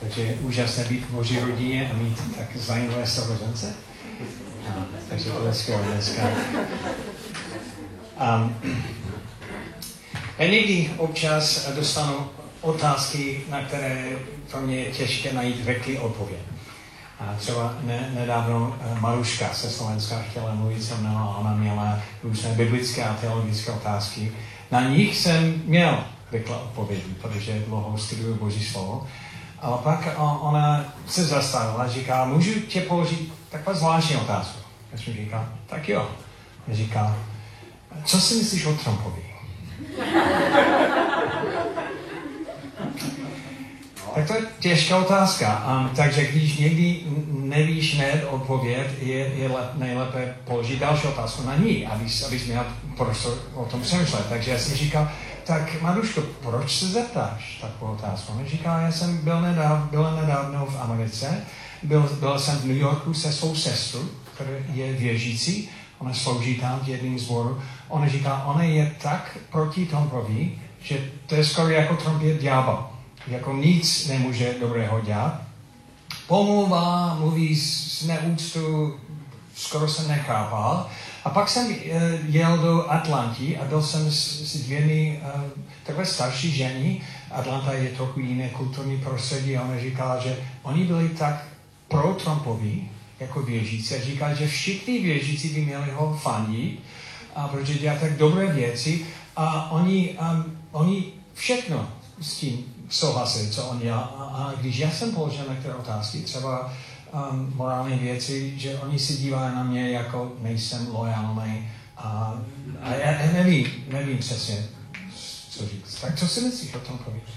Takže je úžasné být v boží rodině a mít tak zajímavé sourozence. Takže to je skvělé dneska. Um, já někdy občas dostanu otázky, na které pro mě je těžké najít řeklý odpověď. A třeba ne, nedávno eh, Maruška se Slovenska chtěla mluvit se mnou a ona měla různé biblické a teologické otázky. Na nich jsem měl rychle odpovědi, protože dlouho studuju Boží slovo. Ale pak ona se zastavila a říká, můžu tě položit takovou zvláštní otázku. Já jsem říkal, tak jo. A říká, co si myslíš o Trumpovi? Tak to je těžká otázka. Um, takže když někdy nevíš hned odpověď, je, je lep, nejlépe položit další otázku na ní, abys, abys měl prostor o tom přemýšlet. Takže já jsem říkal, tak Maruško, proč se zeptáš takovou otázku? On říká, já jsem byl, nedáv, byl nedávno v Americe, byl, byl jsem v New Yorku se svou sestrou, která je věřící, ona slouží tam v jedním zboru. Ona říká, ona je tak proti Trumpovi, že to je skoro jako Trump je ďábel jako nic nemůže dobrého dělat. Pomluvá, mluví s neúctu, skoro jsem nechápal. A pak jsem uh, jel do Atlanty a byl jsem s, s dvěmi uh, takové starší ženy. Atlanta je trochu jiné kulturní prostředí a ona říkala, že oni byli tak pro Trumpovi, jako věřící a říkali, že všichni věřící by měli ho fandit, a protože dělá tak dobré věci a oni, um, oni všechno s tím souhlasit, co on dělá. A, a když já jsem položil některé otázky, třeba um, morální věci, že oni si dívají na mě jako nejsem lojální a, a já, já nevím, nevím přesně, co říct. Tak co si myslíš o tom povědět?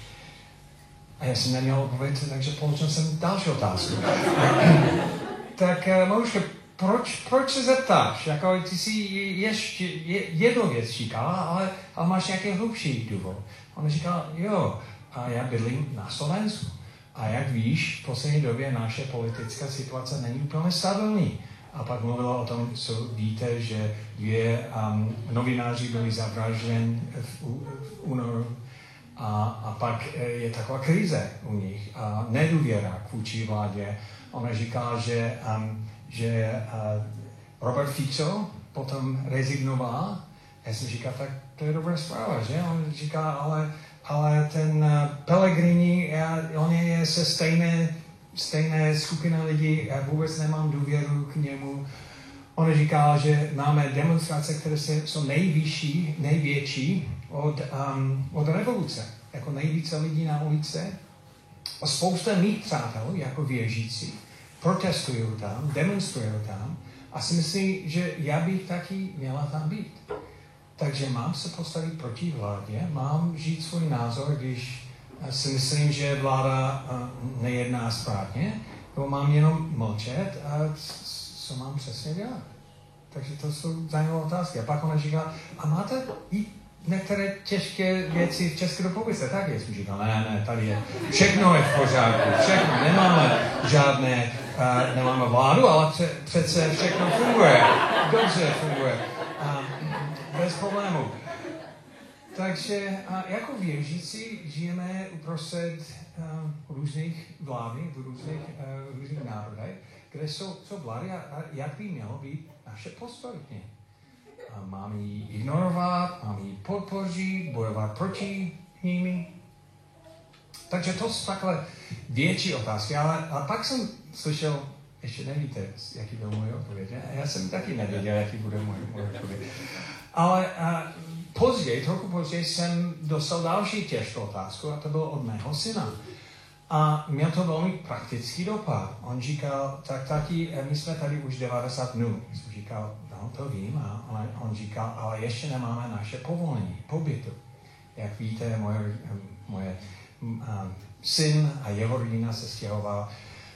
A já jsem neměl odpověď, takže položil jsem další otázku. tak uh, Maruška, proč, proč se zeptáš? Jako, ty si ještě jednu věc říkala, ale, ale máš nějaký hlubší důvod. On říkal, jo, a já bydlím na Slovensku. A jak víš, v poslední době naše politická situace není úplně stabilní. A pak mluvila o tom, co víte, že dvě um, novináři byli zavražděni v, v únoru a, a pak e, je taková krize u nich a nedůvěra k vůči vládě. Ona říká, že, um, že uh, Robert Fico potom rezignoval. Já jsem říkal, tak to je dobrá zpráva, že? On říká, ale ale ten eh, Pellegrini, já, on je se stejné, stejné skupina lidí, já vůbec nemám důvěru k němu. On říká, že máme demonstrace, které jsou nejvyšší, největší od, um, od revoluce. Jako nejvíce lidí na ulici. A spousta mých přátel, jako věřící, protestují tam, demonstrují tam a si myslím, že já bych taky měla tam být. Takže mám se postavit proti vládě, mám žít svůj názor, když si myslím, že vláda nejedná správně, nebo mám jenom mlčet a co mám přesně dělat. Takže to jsou zajímavé otázky. A pak ona říká, a máte i některé těžké věci v České republice, tak je. Jsem říkal, ne, ne, tady je, všechno je v pořádku, všechno, nemáme žádné, uh, nemáme vládu, ale přece všechno funguje, dobře funguje bez problému. Takže a jako věřící žijeme uprostřed uh, různých vlády v různých, uh, různých národech, kde jsou, jsou vlády a, a jak by mělo být naše postoj k. A máme ji ignorovat, máme ji podpořit, bojovat proti nimi. Takže to jsou takhle větší otázky, ale a pak jsem slyšel, ještě nevíte, jaký byl můj odpověď. Já jsem taky nevěděl, jaký bude můj, můj odpověď. Ale uh, později, trochu později jsem dostal další těžkou otázku a to bylo od mého syna. A měl to velmi praktický dopad. On říkal, tak tati, my jsme tady už 90 dnů. Jsem říkal, no to vím, ale on říkal, ale ještě nemáme naše povolení, pobytu. Jak víte, moje, moje um, syn a jeho rodina se stěhoval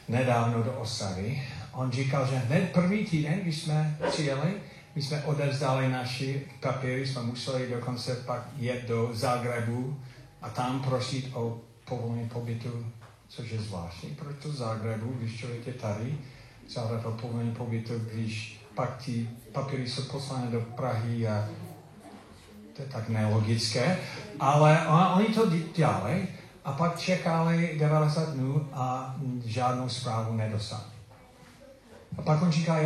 nedávno do Osady. On říkal, že hned první týden, když jsme přijeli, my jsme odevzdali naši papíry, jsme museli dokonce pak jet do Zagrebu a tam prosit o povolení pobytu, což je zvláštní. Proč to Zagrebu, když člověk je tady, žádat o povolení pobytu, když pak ty papíry jsou poslané do Prahy a to je tak nelogické. Ale oni to dělali a pak čekali 90 dnů a žádnou zprávu nedostali. A pak on říká,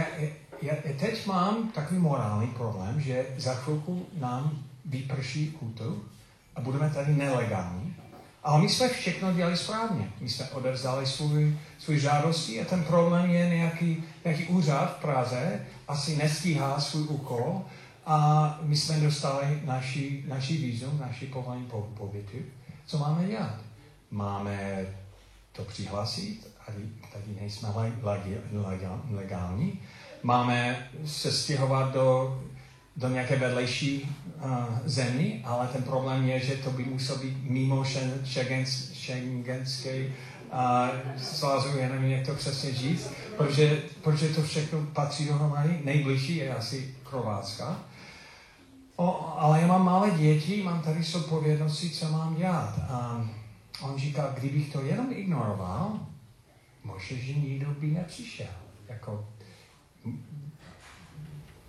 já, teď mám takový morální problém, že za chvilku nám vyprší kultu a budeme tady nelegální. Ale my jsme všechno dělali správně. My jsme odevzdali svůj, svůj žádosti a ten problém je nějaký, nějaký úřad v Praze, asi nestíhá svůj úkol a my jsme dostali naši, naši vízum, naši povolení po, pobytu. Co máme dělat? Máme to přihlásit, tady, tady nejsme legální. Máme se stěhovat do, do nějaké vedlejší uh, zemi, ale ten problém je, že to by muselo být mimo šengenské uh, svazu, já nevím, jak to přesně říct, protože, protože to všechno patří dohromady. Nejbližší je asi Krovácka. O, ale já mám malé děti, mám tady zodpovědnosti, co mám dělat. A on říká, kdybych to jenom ignoroval, možná, že nikdo by nepřišel. Jako,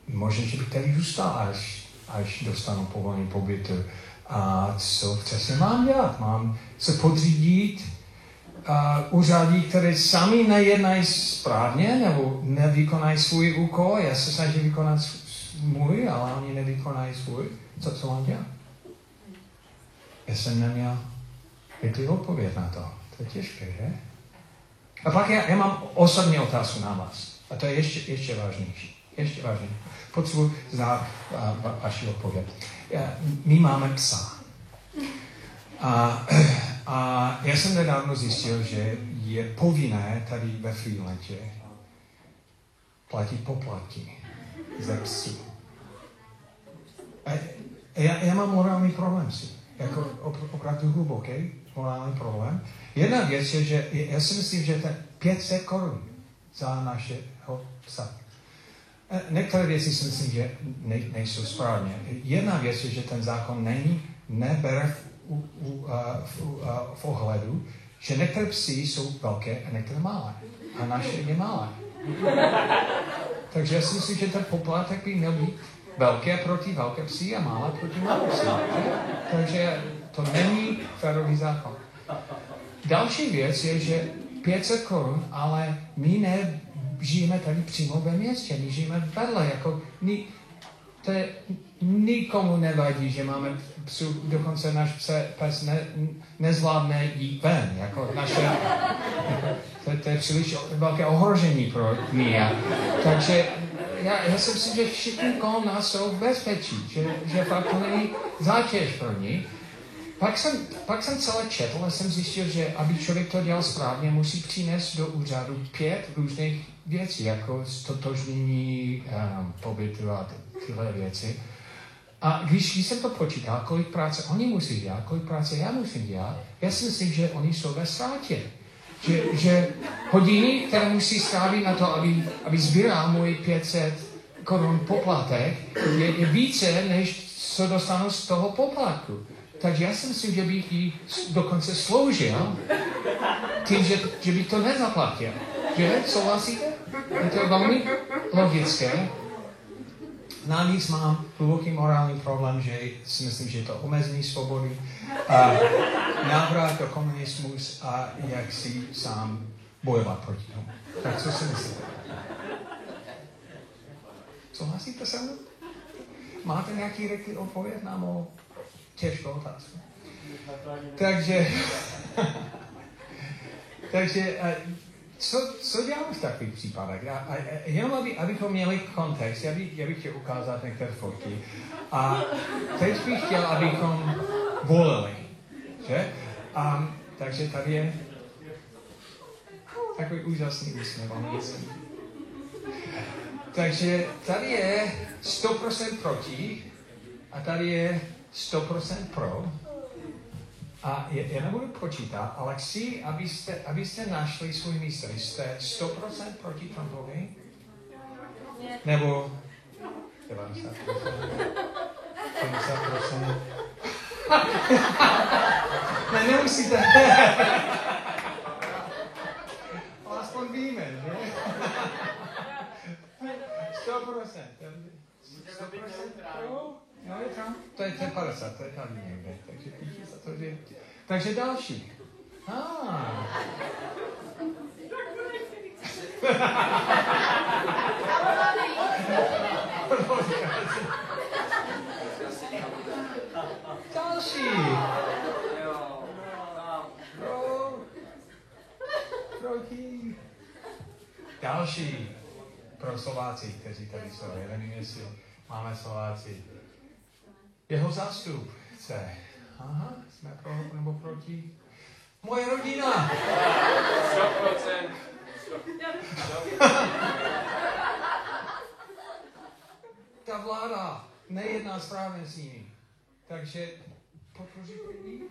možná, že bych tady zůstal, až, až dostanu povolení pobytu. A co přesně mám dělat? Mám se podřídit úřadí, které sami nejednají správně nebo nevykonají svůj úkol. Já se snažím vykonat můj, ale oni nevykonají svůj. Co, co mám dělat? Já jsem neměl jaký odpověď na to. To je těžké, že? A pak já, já mám osobní otázku na vás. A to je ještě, ještě vážnější. Ještě vážnější. Potřebuji znát va, vaši odpověď. My máme psa. A, a já jsem nedávno zjistil, že je povinné tady ve Freelantě platit poplatky ze psů. A já, já mám morální problém si. Jako opravdu hluboký morální problém. Jedna věc je, že já si myslím, že to 500 korun za našeho psa. E, některé věci si myslím, že ne, nejsou správně. Jedna věc je, že ten zákon není, nebere v, u, u, v, uh, v ohledu, že některé psy jsou velké a některé malé. A naše je malé. Takže já si myslím, že ten poplatek by měl být velké proti velké psy a malé proti malé psy. Takže to není férový zákon. Další věc je, že 500 korun, ale my ne žijeme tady přímo ve městě, my žijeme vedle, jako my, to je, nikomu nevadí, že máme psu, dokonce náš pse, pes ne, nezvládne jít ven, jako naše, to, to je příliš velké ohrožení pro mě. Takže já, já si myslím, že všichni kolem nás jsou v bezpečí, že, že fakt to není zátěž pro ní. Pak jsem, pak jsem celé četl a jsem zjistil, že aby člověk to dělal správně, musí přinést do úřadu pět různých věcí, jako stotožnění um, pobytu a tyhle věci. A když, když jsem to počítal, kolik práce oni musí dělat, kolik práce já musím dělat, já si myslím, že oni jsou ve ztrátě. Že, že hodiny, které musí strávit na to, aby, aby sbíral můj 500 korun poplatek, je, je více, než co dostanu z toho poplatku. Takže já si myslím, že bych jí dokonce sloužil tím, že, že bych to nezaplatil. Že? Souhlasíte? Je to velmi logické. Navíc mám hluboký morální problém, že si myslím, že je to omezení svobody, a návrat do komunismus a jak si sám bojovat proti tomu. Tak co si myslíte? Souhlasíte se mnou? Máte nějaký odpověď na mou těžkou otázku? Takže, takže eh, co, co dělám v takových případech? Já, a, jenom aby, abychom měli kontext, já bych, já bych chtěl ukázat některé fotky. A teď bych chtěl, abychom volili. Že? A, takže tady je takový úžasný úsměv. Takže tady je 100% proti a tady je 100% pro. A je, já nebudu počítat, ale chci, abyste, abyste našli svůj místo. Jste 100% proti Trumpovi? Nebo 90%? 50%? ne, nemusíte. ale aspoň víme, že? 100%. 100% pro? No je tam, to je, to je 50, to je tam někde. Takže, to, takže další. Ah. Další. Další. Pro Slováci, kteří tady jsou. Já nevím, jestli máme Slováci. Jeho zástupce. Aha, jsme pro nebo proti. Moje rodina. 100%. Ta vláda nejedná správně s nimi. Takže podpoří lidi.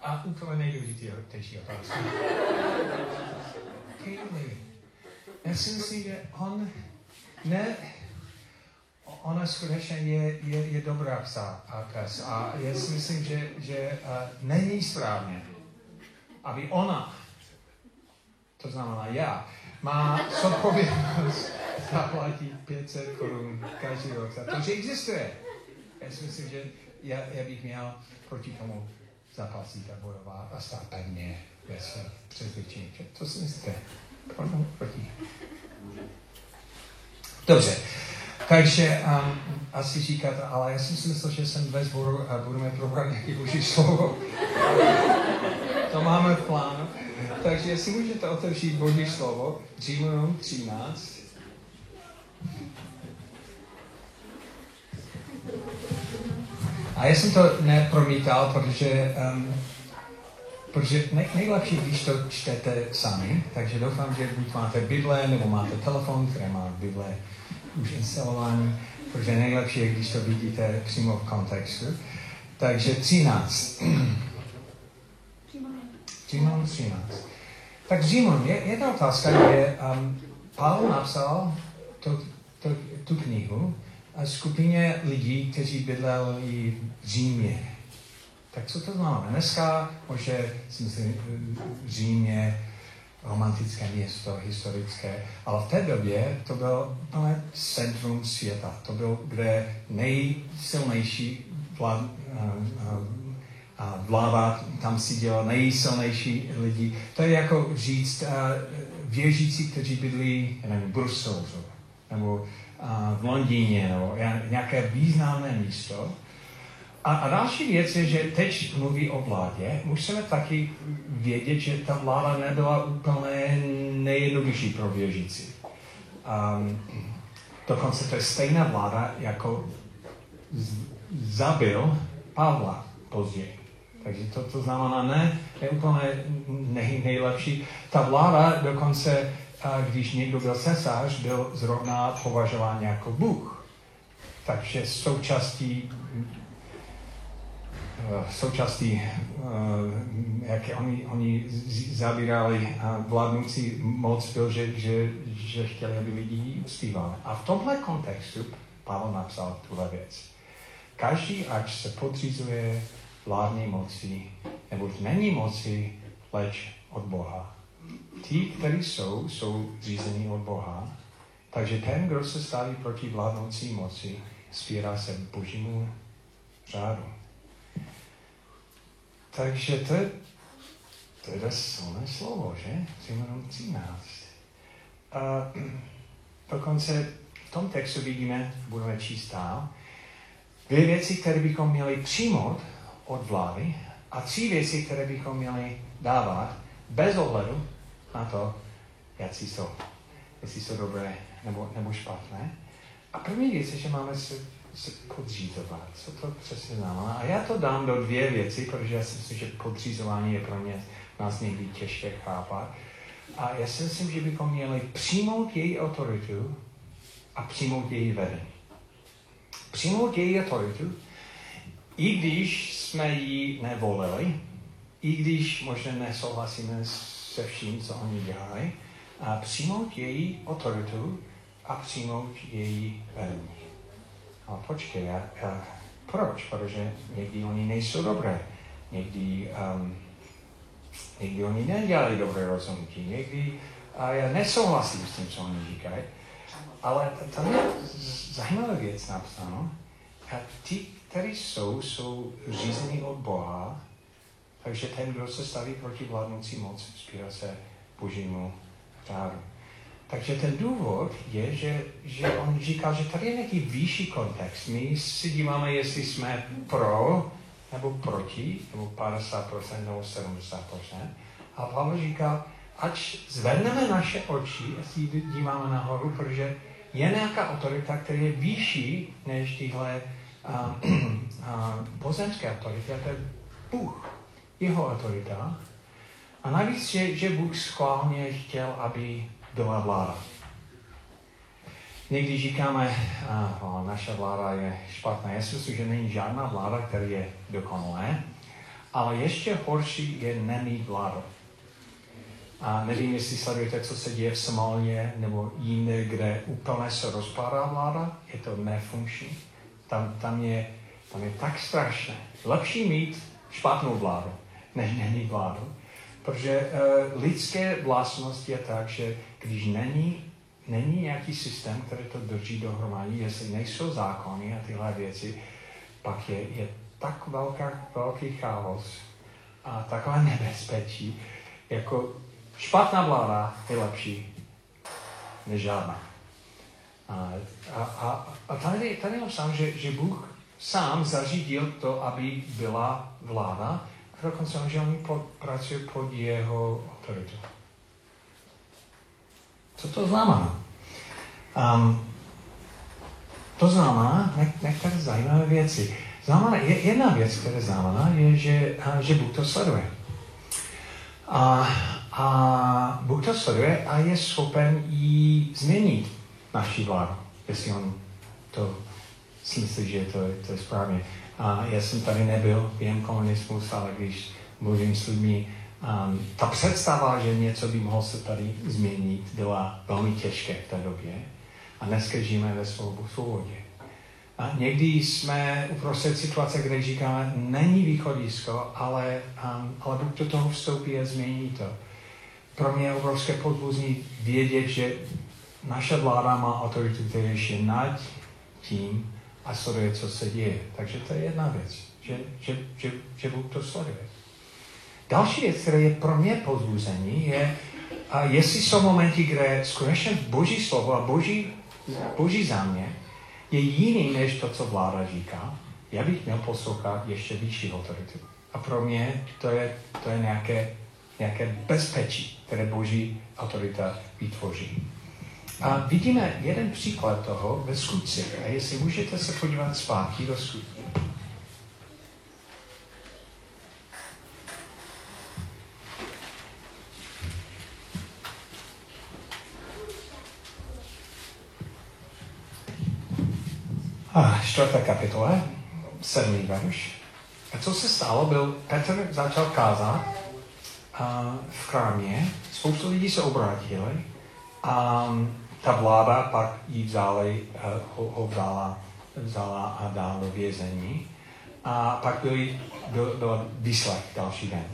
A úplně nejdůležitější otázka. Kaylee. Já si myslím, že on ne, ona skutečně je, je, je dobrá psa a pes. A já si myslím, že, že uh, není správně, aby ona, to znamená já, má zodpovědnost zaplatit 500 korun každý rok to, že existuje. Já si myslím, že já, já bych měl proti tomu zaplatit a bojovat a stát pevně ve svém přesvědčení. To si myslíte? Pro, proti. Dobře. Takže um, asi říkáte, ale já jsem si myslel, že jsem ve sboru a budeme probrat nějaký boží slovo. to máme v plánu. Takže jestli můžete otevřít boží slovo, Římanům 13. A já jsem to nepromítal, protože, um, protože nej, nejlepší, když to čtete sami, takže doufám, že buď máte Bible, nebo máte telefon, který má Bible už instalovaný, protože nejlepší je, když to vidíte přímo v kontextu. Takže 13. Římanům 13. Tak Říman, je, jedna otázka je, um, Pavel napsal to, to, tu knihu a skupině lidí, kteří bydleli v Římě. Tak co to znamená? Dneska možná si myslím, Řím romantické město, historické, ale v té době to bylo plné centrum světa. To bylo, kde nejsilnější vlád, a vláda tam si dělala nejsilnější lidi. To je jako říct věřící, kteří bydlí nevím, v Bruselu nebo v Londýně nebo nějaké významné místo. A, a další věc je, že teď mluví o vládě. Musíme taky vědět, že ta vláda nebyla úplně nejjednodušší pro věřící. Um, dokonce to je stejná vláda, jako z, zabil Pavla později. Takže to, to znamená, ne, je úplně nej, nejlepší. Ta vláda dokonce, když někdo byl cesář, byl zrovna považován jako Bůh. Takže součástí součástí, jak oni, oni zabírali vládnoucí moc, byl, že, že, že chtěli, aby lidi uctívali. A v tomhle kontextu Pavel napsal tuhle věc. Každý, ať se podřizuje vládní moci, nebo není moci, leč od Boha. Ti, kteří jsou, jsou řízení od Boha. Takže ten, kdo se staví proti vládnoucí moci, spírá se božímu řádu. Takže to je, to je dost silné slovo, že? Římanům 13. A dokonce v tom textu vidíme, budeme číst dál, dvě věci, které bychom měli přijmout od vlády a tři věci, které bychom měli dávat bez ohledu na to, jak jsou. Jestli jsou dobré nebo, nebo špatné. A první věc je, že máme se se podřízovat. Co to přesně znamená? A já to dám do dvě věci, protože já si myslím, že podřízování je pro mě nás někdy těžké chápat. A já si myslím, že bychom měli přijmout její autoritu a přijmout její vedení. Přijmout její autoritu, i když jsme ji nevolili, i když možná nesouhlasíme se vším, co oni dělají, a přijmout její autoritu a přijmout její vedení. Ale počkej, já, já, proč? Protože někdy oni nejsou dobré. Někdy, um, někdy oni nedělají dobré rozhodnutí. Někdy a já nesouhlasím s tím, co oni říkají. Ale tam je zajímavá věc napsáno. A ti, kteří jsou, jsou řízení od Boha, Takže ten, kdo se staví proti vládnoucí moci, vzpírá se božímu řádu. Takže ten důvod je, že, že on říká, že tady je nějaký vyšší kontext. My si díváme, jestli jsme pro nebo proti, nebo 50% nebo 70%. A Pavel říká, ať zvedneme naše oči a si díváme nahoru, protože je nějaká autorita, která je vyšší než tyhle pozemské autority, a to je Bůh, jeho autorita. A navíc, že, že Bůh schválně chtěl, aby byla vláda. Někdy říkáme, a naše vláda je špatná. Já si myslím, že není žádná vláda, která je dokonalá, ale ještě horší je nemít vládu. A nevím, jestli sledujete, co se děje v Somálii nebo jinde, kde úplně se rozpadá vláda, je to nefunkční. Tam, tam, je, tam je tak strašné. Lepší mít špatnou vládu, než nemít vládu. Protože uh, lidské vlastnost je tak, že když není, není nějaký systém, který to drží dohromady, jestli nejsou zákony a tyhle věci, pak je, je tak velká, velký chaos a takové nebezpečí, jako špatná vláda je lepší než žádná. A, a, a, a tady, tady je sám, že, že Bůh sám zařídil to, aby byla vláda, a dokonce, že on pod, pracuje pod jeho autoritu. Co to znamená? Um, to znamená některé zajímavé věci. Znamená, jedna věc, která znamená, je, že, že Bůh to sleduje. A, a Bůh to sleduje a je schopen ji změnit naší vládu, jestli on to si myslí, že to, to je správně. A já jsem tady nebyl během komunismus, ale když mluvím s lidmi, um, ta představa, že něco by mohlo se tady změnit, byla velmi těžké v té době. A dneska žijeme ve svobodě. A někdy jsme uprostřed situace, kde říkáme, není východisko, ale, um, ale Bůh do toho vstoupí a změní to. Pro mě je obrovské podbuzní vědět, že naše vláda má autoritu, která je nad tím a sleduje, co se děje. Takže to je jedna věc, že, že, že, že Bůh to sleduje. Další věc, která je pro mě pozbuzení, je, a jestli jsou momenty, kde skutečně Boží slovo a Boží, Boží záměr je jiný než to, co vláda říká, já bych měl poslouchat ještě vyšší autoritu. A pro mě to je, to je nějaké, nějaké bezpečí, které Boží autorita vytvoří. A vidíme jeden příklad toho ve skutci. A jestli můžete se podívat zpátky do skutky. A čtvrté kapitole, sedmý verš. A co se stalo, byl, Petr začal kázat a v krámě, spoustu lidí se obrátili a ta vláda pak jí vzali, eh, ho, ho vzala, vzala a dala do vězení. A pak byli, byl, byl výslech další den.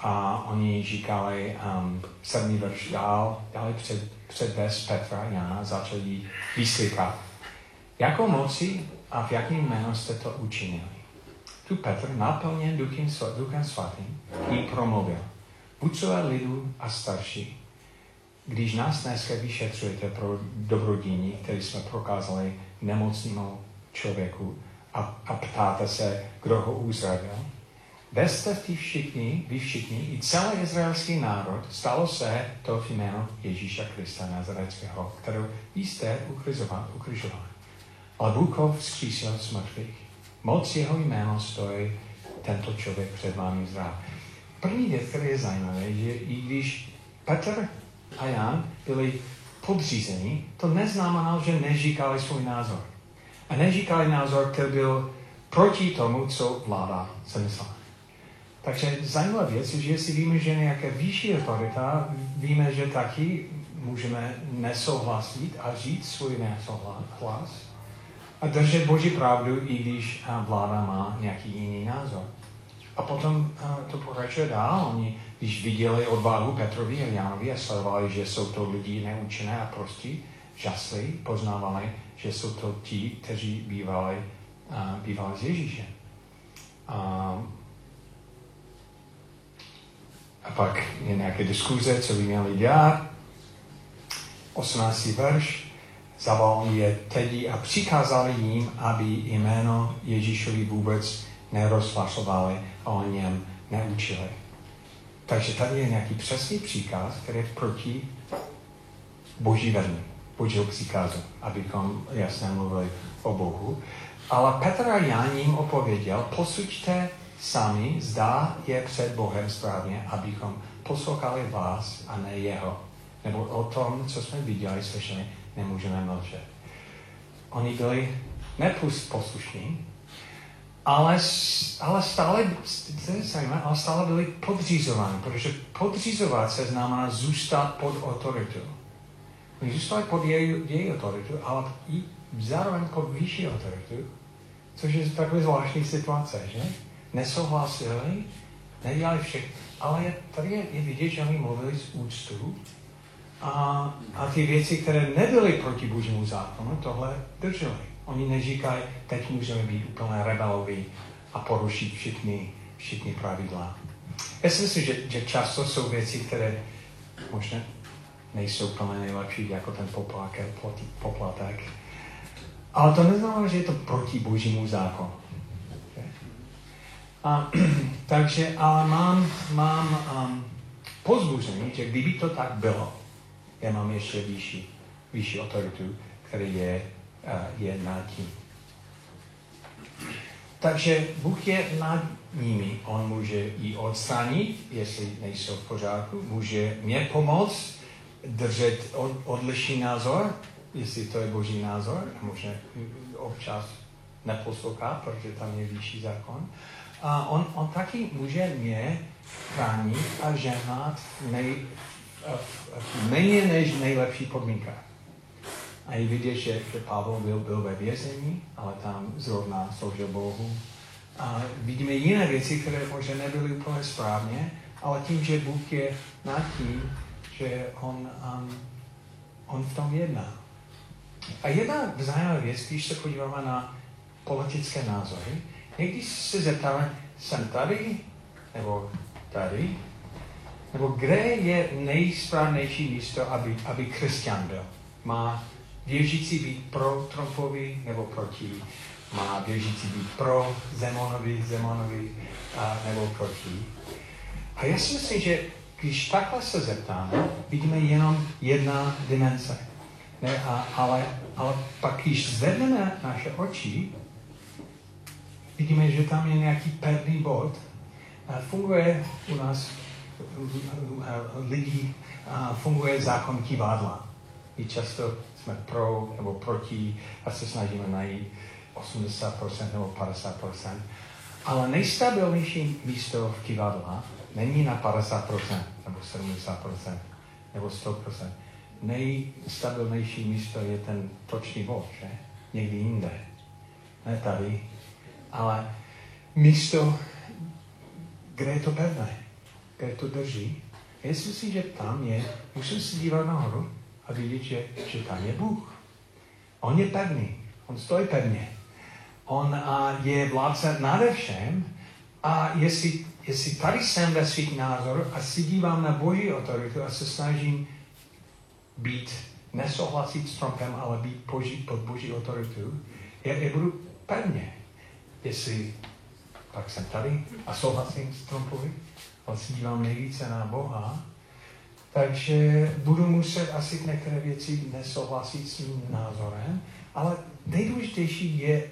A oni říkali, um, sedmý verš dál, dali před, předvést Petra Jana, začali vyslykat. Jakou moci a v jakém jménu jste to učinili? Tu Petr, naplněn duchem, duchem svatým, jí promluvil. Buďové lidu a starší, když nás dneska vyšetřujete pro dobrodění, který jsme prokázali nemocnému člověku a, a ptáte se, kdo ho uzdravil, Vezte ty všichni, vy všichni, i celý izraelský národ, stalo se to v jménu Ježíša Krista Nazareckého, kterou jste ukřižoval. Bůh ho vzkřísil z mrtvých. Moc jeho jméno stojí tento člověk před vámi zdrav. První věc, která je zajímavé, že i když Petr a Jan byli podřízení, to neznamenalo, že neříkali svůj názor. A neříkali názor, který byl proti tomu, co vláda se. Takže zajímavá věc je, že jestli víme, že nějaké vyšší autorita, víme, že taky můžeme nesouhlasit a říct svůj nesouhlas a držet Boží pravdu, i když vláda má nějaký jiný názor. A potom to pokračuje dál. Oni, když viděli odvahu Petrovi a Janovi a sledovali, že jsou to lidi neučené a prostí, žasli, poznávali, že jsou to ti, kteří bývali, bývali s Ježíšem. A pak je nějaké diskuze, co by měli dělat. 18. verš. Zavolal je tedy a přikázali jim, aby jméno Ježíšovi vůbec nerozhlasovali a o něm neučili. Takže tady je nějaký přesný příkaz, který je proti boží vedení, božího příkazu, abychom jasně mluvili o Bohu. Ale Petr a Jan jim opověděl, posuďte sami, zdá je před Bohem správně, abychom poslouchali vás a ne jeho. Nebo o tom, co jsme viděli, slyšeli, nemůžeme mlčet. Oni byli neposlušní, ale, ale stále, zajímavé, ale stále byli podřízováni, protože podřízovat se znamená zůstat pod autoritu. Oni zůstali pod její, její autoritu, ale i zároveň pod vyšší autoritu, což je takové zvláštní situace, že? Nesouhlasili, nedělali všechno, ale je, tady je, je vidět, že oni mluvili z úctu a, a ty věci, které nebyly proti božímu zákonu, tohle drželi. Oni neříkají, teď můžeme být úplně rebeloví a porušit všechny, všechny pravidla. Já si myslím, že, že často jsou věci, které možná nejsou úplně nejlepší, jako ten poplatek, poplatek. Ale to neznamená, že je to proti božímu zákonu. A, takže, ale mám, mám um, pozbuzení, že kdyby to tak bylo, já mám ještě vyšší, vyšší autoritu, který je, je nad tím. Takže Bůh je nad nimi. On může ji odstranit, jestli nejsou v pořádku. Může mě pomoct držet od, odlišný názor, jestli to je boží názor. Může občas neposlouchat, protože tam je vyšší zákon. A on, on taky může mě chránit a ženat v, nej, v méně než nejlepší podmínkách. A je vidět, že, že Pavel byl, byl ve vězení, ale tam zrovna sloužil Bohu. A vidíme jiné věci, které možná nebyly úplně správně, ale tím, že Bůh je nad tím, že on, um, on v tom jedná. A jedna zajímavá věc, když se podíváme na politické názory, někdy se zeptáme, jsem tady, nebo tady, nebo kde je nejsprávnější místo, aby, aby křesťan byl. Má věřící být pro Trumpovi nebo proti? Má věřící být pro Zemonovi, Zemonovi a, nebo proti? A já si myslím, že když takhle se zeptáme, vidíme jenom jedna dimenze. Ne, a, ale, ale pak, když zvedneme naše oči, vidíme, že tam je nějaký pevný bod. A funguje u nás lidí, funguje zákon kivadla. My často jsme pro nebo proti a se snažíme najít 80% nebo 50%. Ale nejstabilnější místo v kivadla není na 50% nebo 70% nebo 100%. Nejstabilnější místo je ten točný bod, že? Někdy jinde. Ne tady, ale místo, kde je to pevné, kde to drží. Jestli si, že tam je, musím si dívat nahoru a vidět, že, že tam je Bůh. On je pevný, on stojí pevně. On a, je vládce nade všem a jestli, jestli tady jsem ve svých názor a si dívám na Boží autoritu a se snažím být, nesouhlasit s Trumpem, ale být boží, pod Boží autoritu, já, já budu pevně. Jestli pak jsem tady a souhlasím s Trumpovi, si dívám nejvíce na Boha, takže budu muset asi některé věci nesouhlasit s tím názorem, ale nejdůležitější je,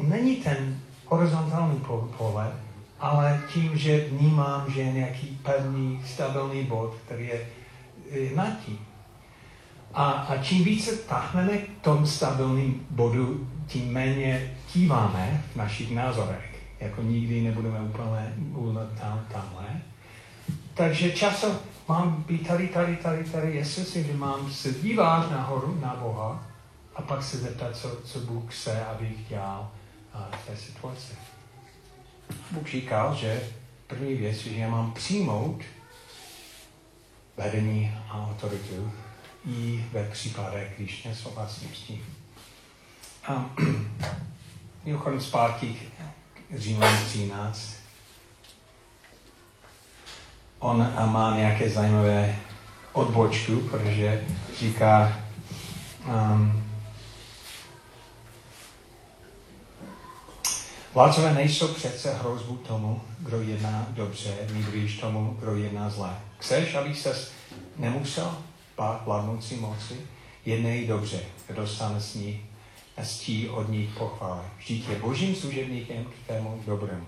není ten horizontální pohled, ale tím, že vnímám, že je nějaký pevný, stabilní bod, který je nad tím. A, a čím více tahneme k tom stabilním bodu, tím méně kíváme v našich názorech. Jako nikdy nebudeme úplně, úplně tam, tamhle. Takže často mám být tady, tady, tady, tady, jestli si, že mám se dívat nahoru na Boha a pak se zeptat, co, co Bůh chce, abych dělal v té situaci. Bůh říkal, že první věc, že já mám přijmout vedení a autoritu i ve případech, když nesouhlasím s tím. A mimochodem zpátky Říman 13. on má nějaké zajímavé odbočku, protože říká, um, Vládcové nejsou přece hrozbu tomu, kdo jedná dobře, nýbrýž tomu, kdo jedná zlé. Chceš, aby ses nemusel bát vládnoucí moci? Jednej dobře, dostane s ní a stí od ní pochvály. Vždyť je božím služebníkem k tému dobrému.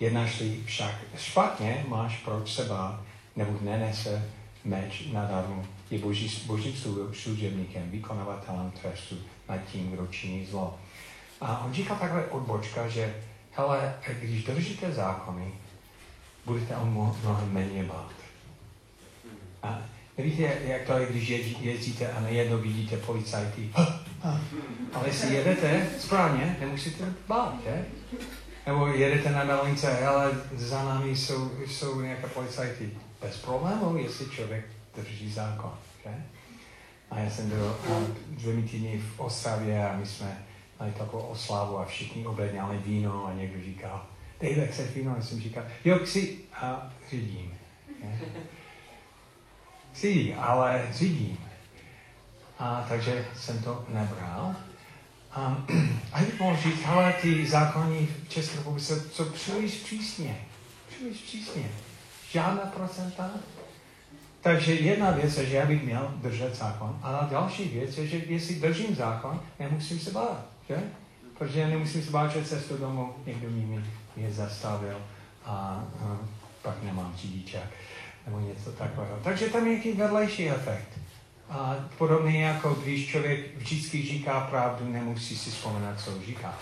Jednáš-li však špatně, máš proč se bát, nebo nenese meč nadarmo. Je boží, božím služebníkem, vykonavatelem trestu nad tím, kdo činí zlo. A on říká takhle odbočka, že hele, když držíte zákony, budete o mnohem méně bát. A víte, jak to je, když jezdíte a najednou vidíte policajty. Ale jestli jedete správně, nemusíte bát, že? Nebo jedete na dálnice, ale za námi jsou, jsou nějaké policajty. Bez problémů, jestli člověk drží zákon, že? A já jsem byl dvě týdny v Ostravě a my jsme měli takovou oslavu a všichni objednali víno a někdo říkal, Dave, chceš víno? A jsem říkal, jo, chci a řídím. Chci, ale řídím. A takže jsem to nebral. A, a mohl říct, ale ty zákony v České republice jsou příliš přísně. Příliš přísně. Žádná procenta. Takže jedna věc je, že já bych měl držet zákon, ale další věc je, že jestli držím zákon, nemusím se bát, že? Protože já nemusím se bát, že cestu domů někdo mi mě zastavil a, a pak nemám řidičák nebo něco takového. Takže tam je nějaký vedlejší efekt. A podobně jako když člověk vždycky říká pravdu, nemusí si vzpomínat, co říká.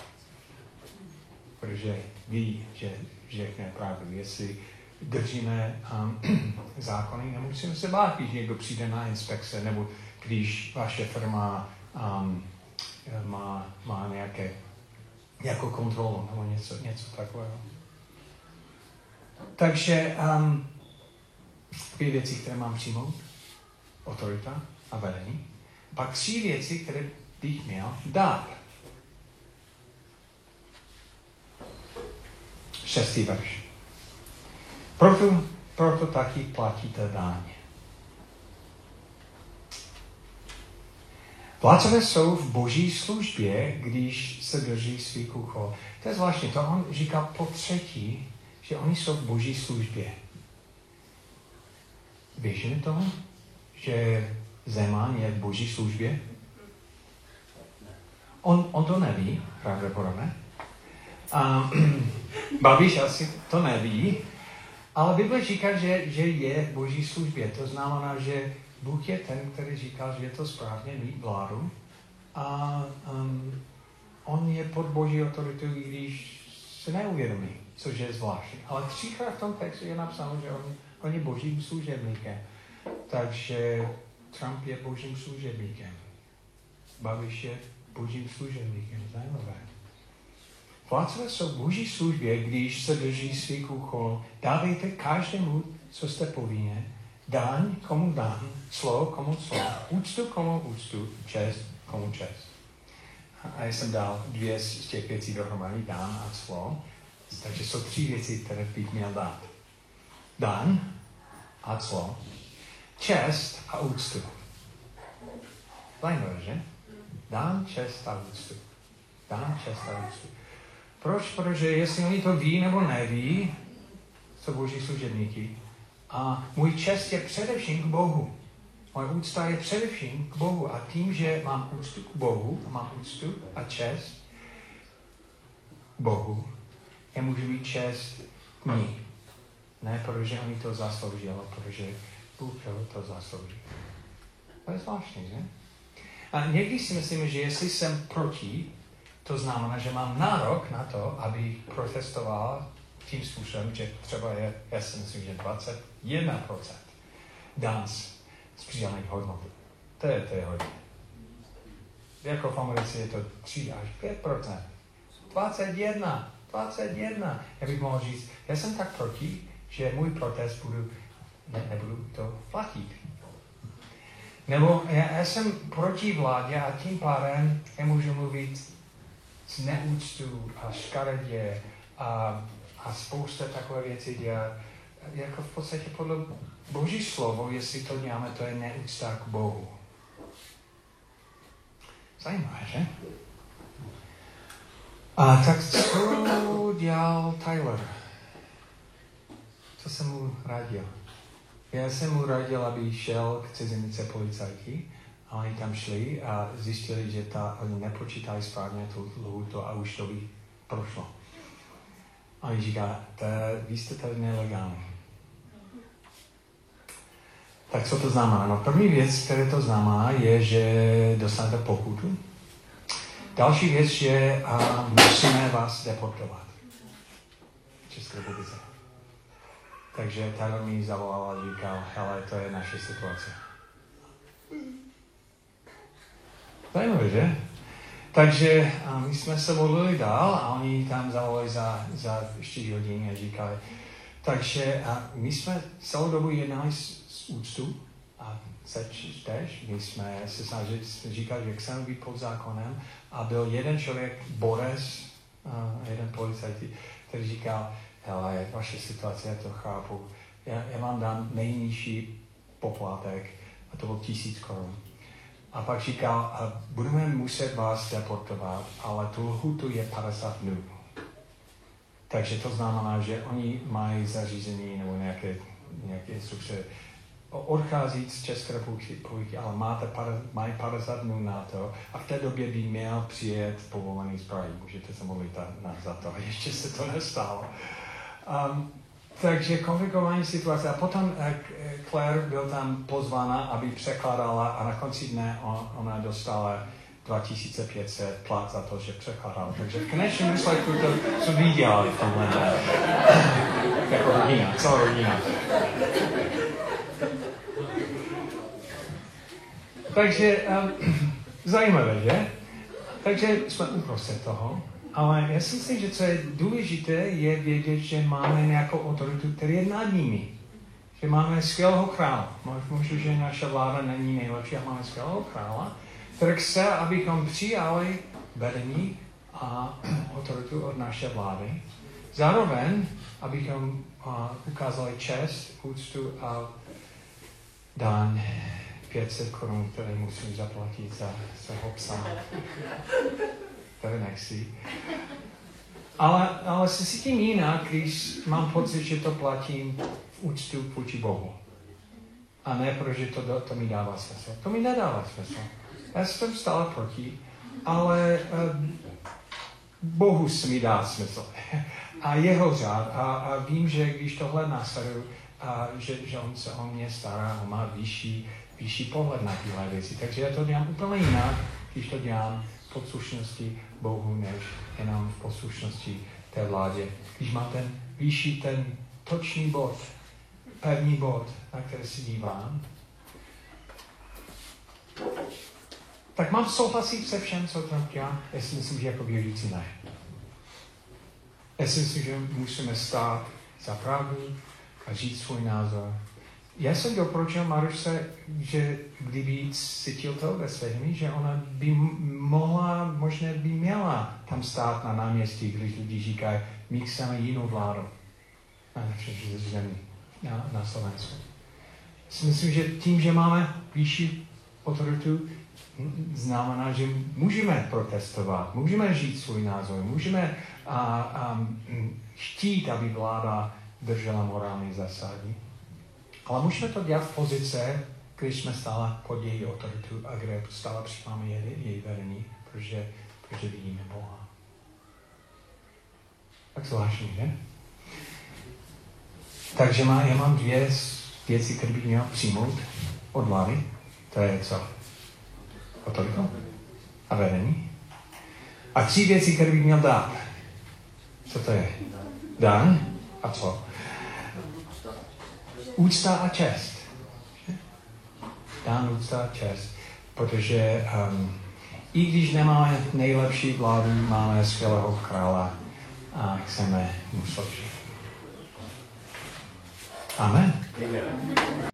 Protože ví, že řekne pravdu. Jestli držíme um, zákony, nemusíme se bát, když někdo přijde na inspekce, nebo když vaše firma um, má, má nějaké, nějakou kontrolu nebo něco, něco takového. Takže um, dvě věci, které mám přijmout. Autorita a vedení. Pak tři věci, které bych měl dát. Šestý verš. Proto, proto taky platíte dáně. Vládcové jsou v boží službě, když se drží svých úkol. To je zvláštní, to on říká po třetí, že oni jsou v boží službě. Věříme tomu, že Zeman je v boží službě? On, on to neví, pravděpodobně. A Babiš asi to neví, ale Bible říká, že, že je v boží službě. To znamená, že Bůh je ten, který říká, že je to správně mít vládu a um, on je pod boží autoritou, když se neuvědomí, což je zvláštní. Ale třikrát v tom textu je napsáno, že on, on je božím služebníkem. Takže Trump je božím služebníkem. Babiš je božím služebníkem. Zajímavé. Vládcové jsou boží službě, když se drží svých úkolů. Dávejte každému, co jste povinně, daň komu daň, slovo komu slovo, úctu komu úctu, čest komu čest. A já jsem dal dvě z těch věcí dohromady, dan a slovo. Takže jsou tři věci, které bych měl dát. Dan a slovo čest a úctu. Zajímavé, že? Dám čest a úctu. Dám čest a úctu. Proč? Protože jestli oni to ví nebo neví, jsou boží služebníky. A můj čest je především k Bohu. Moje úcta je především k Bohu. A tím, že mám úctu k Bohu, mám úctu a čest k Bohu, já můžu mít čest k ní. Ne, protože oni to zasloužili, protože Bůh to zaslouží. To je zvláštní, že? A někdy si myslíme, že jestli jsem proti, to znamená, že mám nárok na to, aby protestoval tím způsobem, že třeba je, já si myslím, že 21% dan z přidaných hodnot. To je, to je hodně. Jako v Americe je to 3 až 5%. 21, 21. Já bych mohl říct, já jsem tak proti, že můj protest budu ne, nebudu to platit. Nebo já, já jsem proti vládě a tím pádem nemůžu mluvit z neúctu a škaredě a, a spousta takové věci dělat. jako v podstatě podle Boží slovo, jestli to děláme, to je neúcta k Bohu. Zajímavé, že? A tak co dělal Tyler? Co jsem mu radil? Já jsem mu radil, aby šel k cizinice policajti a oni tam šli a zjistili, že ta, oni nepočítali správně tu lhutu a už to by prošlo. A on říká, vy jste tady nelegální. Tak co to znamená? No první věc, které to znamená, je, že dostanete pokutu. Další věc je, a musíme vás deportovat. České republice. Takže tady mi zavolal a říkal, hele, to je naše situace. Zajímavé, že? Takže my jsme se modlili dál a oni tam zavolali za, za 4 hodiny a říkali. Takže a my jsme celou dobu jednali s, s úctu a seč tež. My jsme se snažili říkat, že chceme být pod zákonem a byl jeden člověk, Boris, a jeden policajt, který říkal, hele, vaše situace, já to chápu, já, já vám dám nejnižší poplatek a to byl tisíc korun. A pak říkal, budeme muset vás deportovat, ale tu lhutu je 50 dnů. Takže to znamená, že oni mají zařízení nebo nějaké, nějaké instrukce odchází z České republiky, ale máte, mají 50 dnů na to a v té době by měl přijet povolený zbroj. Můžete se mluvit na, za to. A ještě se to nestalo. Um, takže komplikování situace. A potom eh, Claire byl tam pozvána, aby překládala a na konci dne ona dostala 2500 plat za to, že překládala. Takže v konečném výsledku to, co viděla v tomhle. jako rodina, celá rodina. Takže um, zajímavé, že? Takže jsme uprostřed toho. Ale já si myslím, že co je důležité, je vědět, že máme nějakou autoritu, který je nad nimi. Že máme skvělého krála. Možná, že naše vláda není nejlepší, a máme skvělého krála, který chce, abychom přijali vedení a autoritu od naše vlády. Zároveň, abychom uh, ukázali čest, úctu a dan 500 korun, které musím zaplatit za svého psa které nechci. Ale, ale se cítím jinak, když mám pocit, že to platím v úctu vůči Bohu. A ne protože to, to mi dává smysl. To mi nedává smysl. Já jsem stále proti, ale uh, Bohu se mi dá smysl. A jeho řád. A, a vím, že když tohle následuju, a že, že on se o mě stará, on má vyšší, vyšší pohled na tyhle věci. Takže já to dělám úplně jinak, když to dělám poslušnosti Bohu, než jenom v poslušnosti té vládě. Když má ten vyšší, ten točný bod, pevný bod, na který si dívám, tak mám souhlasit se všem, co tam dělám? Já si myslím, že jako věřící ne. Já si myslím, že musíme stát za pravdu a říct svůj názor já jsem doporučil Marušce, že kdyby cítil to ve svědomí, že ona by mohla, možná by měla tam stát na náměstí, když lidi říkají, my chceme jinou vládu na naší zemi, na, na Slovensku. Myslím, že tím, že máme vyšší autoritu, znamená, že můžeme protestovat, můžeme žít svůj názor, můžeme a, a, chtít, aby vláda držela morální zásady. Ale můžeme to dělat v pozice, když jsme stále pod její autoritu a kde stále přijímáme její, její vedení, protože, protože vidíme Boha. Tak zvláštní, že? Takže má, já mám dvě věci, které bych měl přijmout od vlády. To je co? Autoritu a vedení. A tři věci, které bych měl dát. Co to je? Dan a co? Úcta a čest. Dán úcta a čest. Protože um, i když nemáme nejlepší vládu, máme skvělého krála a chceme mu sloužit. Amen. Amen.